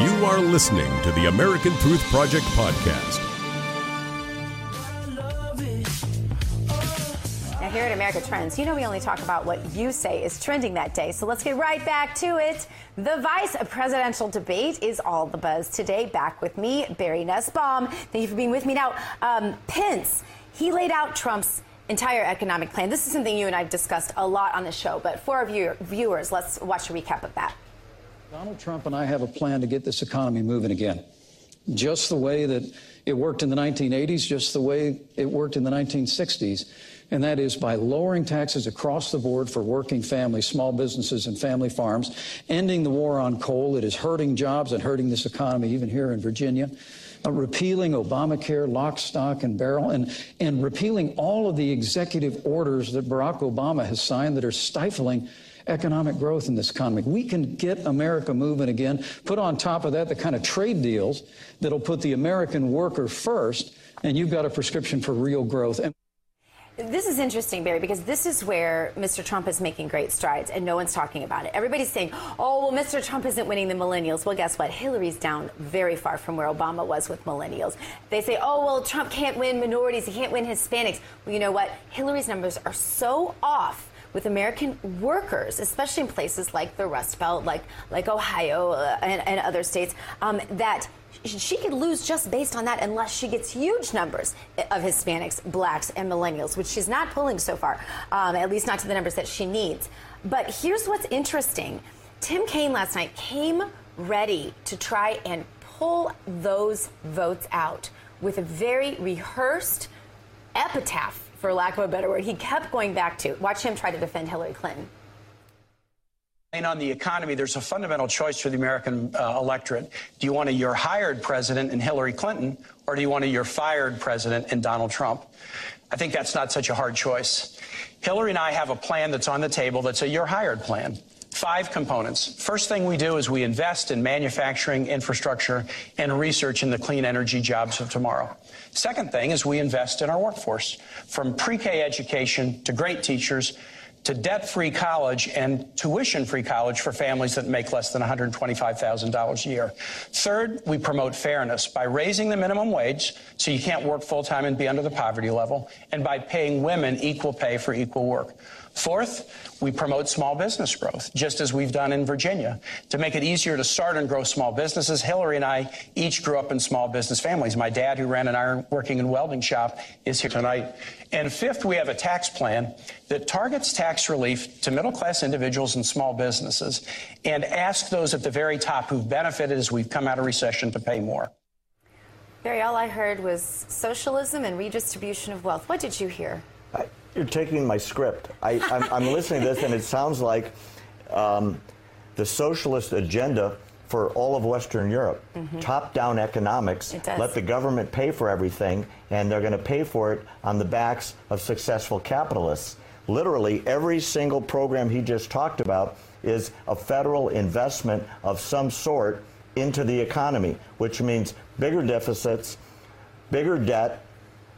You are listening to the American Truth Project podcast. Now, here at America Trends, you know we only talk about what you say is trending that day. So let's get right back to it. The vice presidential debate is all the buzz today. Back with me, Barry Nussbaum. Thank you for being with me. Now, um, Pence, he laid out Trump's entire economic plan. This is something you and I've discussed a lot on the show, but for our viewer, viewers, let's watch a recap of that. Donald Trump and I have a plan to get this economy moving again. Just the way that it worked in the 1980s, just the way it worked in the 1960s. And that is by lowering taxes across the board for working families, small businesses, and family farms, ending the war on coal that is hurting jobs and hurting this economy, even here in Virginia. Uh, repealing Obamacare, lock, stock, and barrel, and, and repealing all of the executive orders that Barack Obama has signed that are stifling economic growth in this economy. We can get America moving again. Put on top of that the kind of trade deals that'll put the American worker first, and you've got a prescription for real growth. And this is interesting, Barry, because this is where Mr. Trump is making great strides and no one's talking about it. Everybody's saying, oh, well, Mr. Trump isn't winning the millennials. Well, guess what? Hillary's down very far from where Obama was with millennials. They say, oh, well, Trump can't win minorities, he can't win Hispanics. Well, you know what? Hillary's numbers are so off with American workers, especially in places like the Rust Belt, like like Ohio uh, and, and, other states, um, that she could lose just based on that unless she gets huge numbers of Hispanics, blacks, and millennials, which she's not pulling so far, um, at least not to the numbers that she needs. But here's what's interesting Tim Kaine last night came ready to try and pull those votes out with a very rehearsed epitaph for lack of a better word, he kept going back to. Watch him try to defend Hillary Clinton. And On the economy, there's a fundamental choice for the American uh, electorate. Do you want a you're hired president in Hillary Clinton, or do you want a you're fired president in Donald Trump? I think that's not such a hard choice. Hillary and I have a plan that's on the table that's a you're hired plan. Five components. First thing we do is we invest in manufacturing, infrastructure, and research in the clean energy jobs of tomorrow. Second thing is we invest in our workforce, from pre-K education to great teachers to debt-free college and tuition-free college for families that make less than $125,000 a year. Third, we promote fairness by raising the minimum wage so you can't work full-time and be under the poverty level, and by paying women equal pay for equal work. Fourth, we promote small business growth, just as we've done in Virginia. To make it easier to start and grow small businesses, Hillary and I each grew up in small business families. My dad, who ran an iron working and welding shop, is here tonight. And fifth, we have a tax plan that targets tax relief to middle class individuals and small businesses and asks those at the very top who've benefited as we've come out of recession to pay more. Barry, all I heard was socialism and redistribution of wealth. What did you hear? I, you're taking my script. I, am listening to this, and it sounds like um, the socialist agenda for all of Western Europe. Mm-hmm. Top down economics. Let the government pay for everything, and they're going to pay for it on the backs of successful capitalists. Literally, every single program he just talked about is a federal investment of some sort into the economy, which means bigger deficits, bigger debt,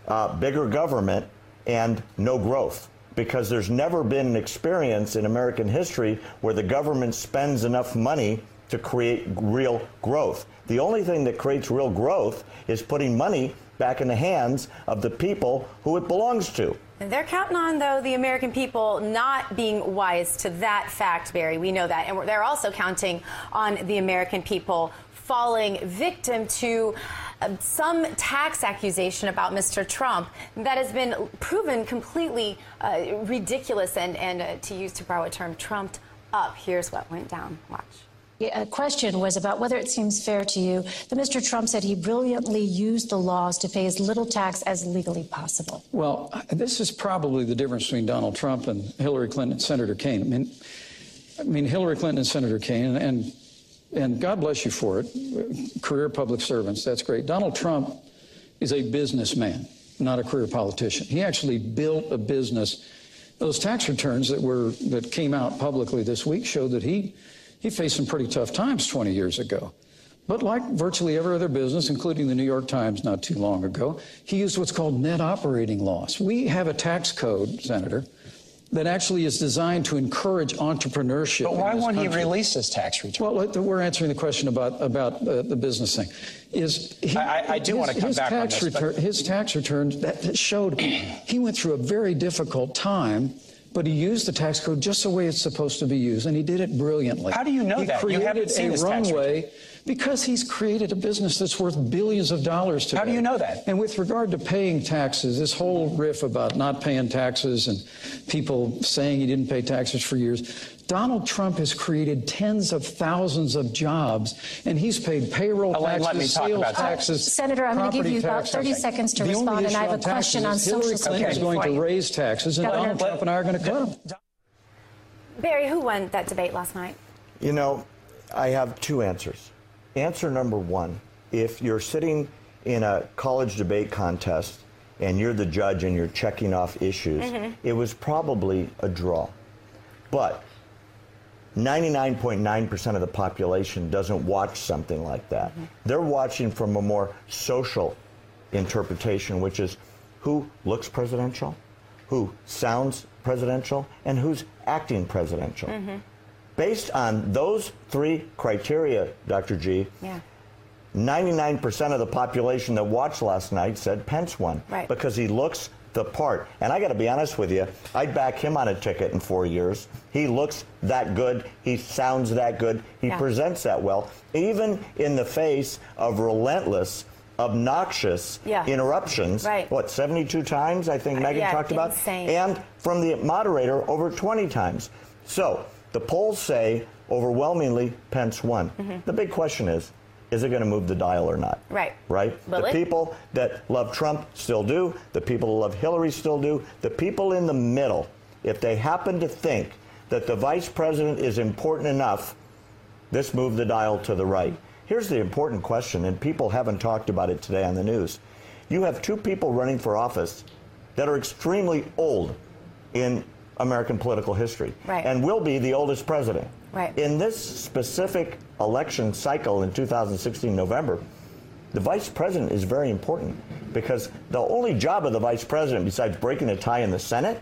uh, bigger government, and no growth because there's never been an experience in American history where the government spends enough money to create real growth. The only thing that creates real growth is putting money back in the hands of the people who it belongs to. And they're counting on, though, the American people not being wise to that fact, Barry. We know that. And they're also counting on the American people falling victim to uh, some tax accusation about Mr. Trump that has been proven completely uh, ridiculous and, and uh, to use to borrow a term, trumped up. Here's what went down. Watch. A question was about whether it seems fair to you that Mr. Trump said he brilliantly used the laws to pay as little tax as legally possible. Well, this is probably the difference between Donald Trump and Hillary Clinton and Senator Kaine. I mean, I mean Hillary Clinton and Senator Kaine, and and God bless you for it. Career public servants, that's great. Donald Trump is a businessman, not a career politician. He actually built a business. Those tax returns that were that came out publicly this week showed that he he faced some pretty tough times 20 years ago. But like virtually every other business, including the New York Times not too long ago, he used what's called net operating loss. We have a tax code, Senator, that actually is designed to encourage entrepreneurship. But why won't country. he release his tax return? Well, we're answering the question about about uh, the business thing. Is he, I, I, do his, want to come back tax on this, return, His tax returns that showed he went through a very difficult time but he used the tax code just the way it's supposed to be used, and he did it brilliantly. How do you know he that? Created you haven't seen a runway because he's created a business that's worth billions of dollars today. How do you know that? And with regard to paying taxes, this whole riff about not paying taxes and people saying he didn't pay taxes for years, Donald Trump has created tens of thousands of jobs, and he's paid payroll Elaine, taxes, sales taxes. Senator, I'm going to give you about 30 taxes. seconds to the respond, and I have a question on Hillary social Clinton security. is going to you. raise taxes, and Governor, Donald Trump and I are going to cut them. Barry, who won that debate last night? You know, I have two answers. Answer number one if you're sitting in a college debate contest and you're the judge and you're checking off issues, mm-hmm. it was probably a draw. But 99.9% of the population doesn't watch something like that. Mm-hmm. They're watching from a more social interpretation, which is who looks presidential, who sounds presidential, and who's acting presidential. Mm-hmm. Based on those three criteria, Dr. G, yeah. 99% of the population that watched last night said Pence won right. because he looks the part. And I got to be honest with you, I'd back him on a ticket in four years. He looks that good. He sounds that good. He yeah. presents that well. Even in the face of relentless, obnoxious yeah. interruptions. Right. What, 72 times, I think Megan yeah, talked about? Insane. And from the moderator, over 20 times. So the polls say overwhelmingly Pence won. Mm-hmm. The big question is, is it going to move the dial or not? Right. Right? Will the it? people that love Trump still do. The people who love Hillary still do. The people in the middle, if they happen to think that the vice president is important enough, this moved the dial to the right. Here's the important question, and people haven't talked about it today on the news. You have two people running for office that are extremely old in American political history right. and will be the oldest president. Right. In this specific election cycle in 2016 November, the vice president is very important because the only job of the vice president, besides breaking a tie in the Senate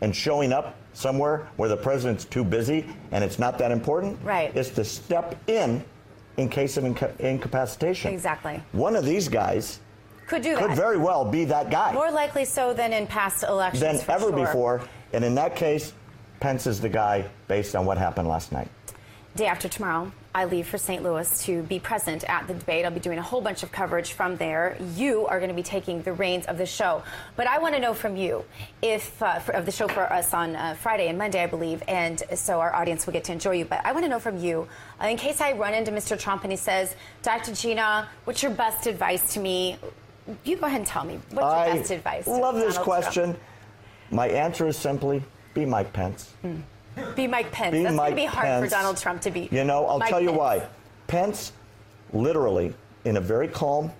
and showing up somewhere where the president's too busy and it's not that important, right. is to step in in case of inca- incapacitation. Exactly. One of these guys could do could that. very well be that guy. More likely so than in past elections. Than ever sure. before. And in that case, Pence is the guy based on what happened last night. Day after tomorrow, I leave for St. Louis to be present at the debate. I'll be doing a whole bunch of coverage from there. You are going to be taking the reins of the show. But I want to know from you if uh, for, of the show for us on uh, Friday and Monday, I believe, and so our audience will get to enjoy you. But I want to know from you, uh, in case I run into Mr. Trump and he says, Dr. Gina, what's your best advice to me? You go ahead and tell me. What's I your best advice? I love this Donald question. Trump? My answer is simply be Mike Pence. Mm. Be Mike Pence. Be That's going to be hard Pence. for Donald Trump to be. You know, I'll Mike tell you Pence. why. Pence, literally, in a very calm,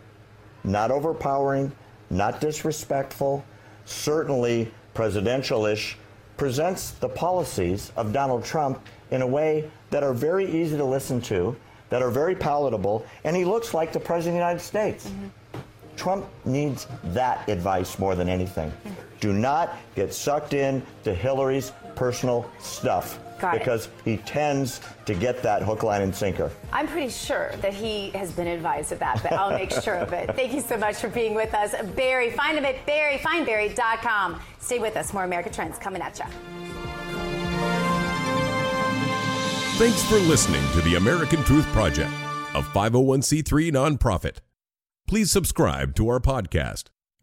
not overpowering, not disrespectful, certainly presidential ish, presents the policies of Donald Trump in a way that are very easy to listen to, that are very palatable, and he looks like the President of the United States. Mm-hmm. Trump needs that advice more than anything. Do not get sucked in to Hillary's personal stuff. Got it. because he tends to get that hook, line, and sinker. I'm pretty sure that he has been advised of that, but I'll make sure of it. Thank you so much for being with us. Barry, find him at barryfindbarry.com. Stay with us. More America Trends coming at you. Thanks for listening to the American Truth Project, a 501c3 nonprofit. Please subscribe to our podcast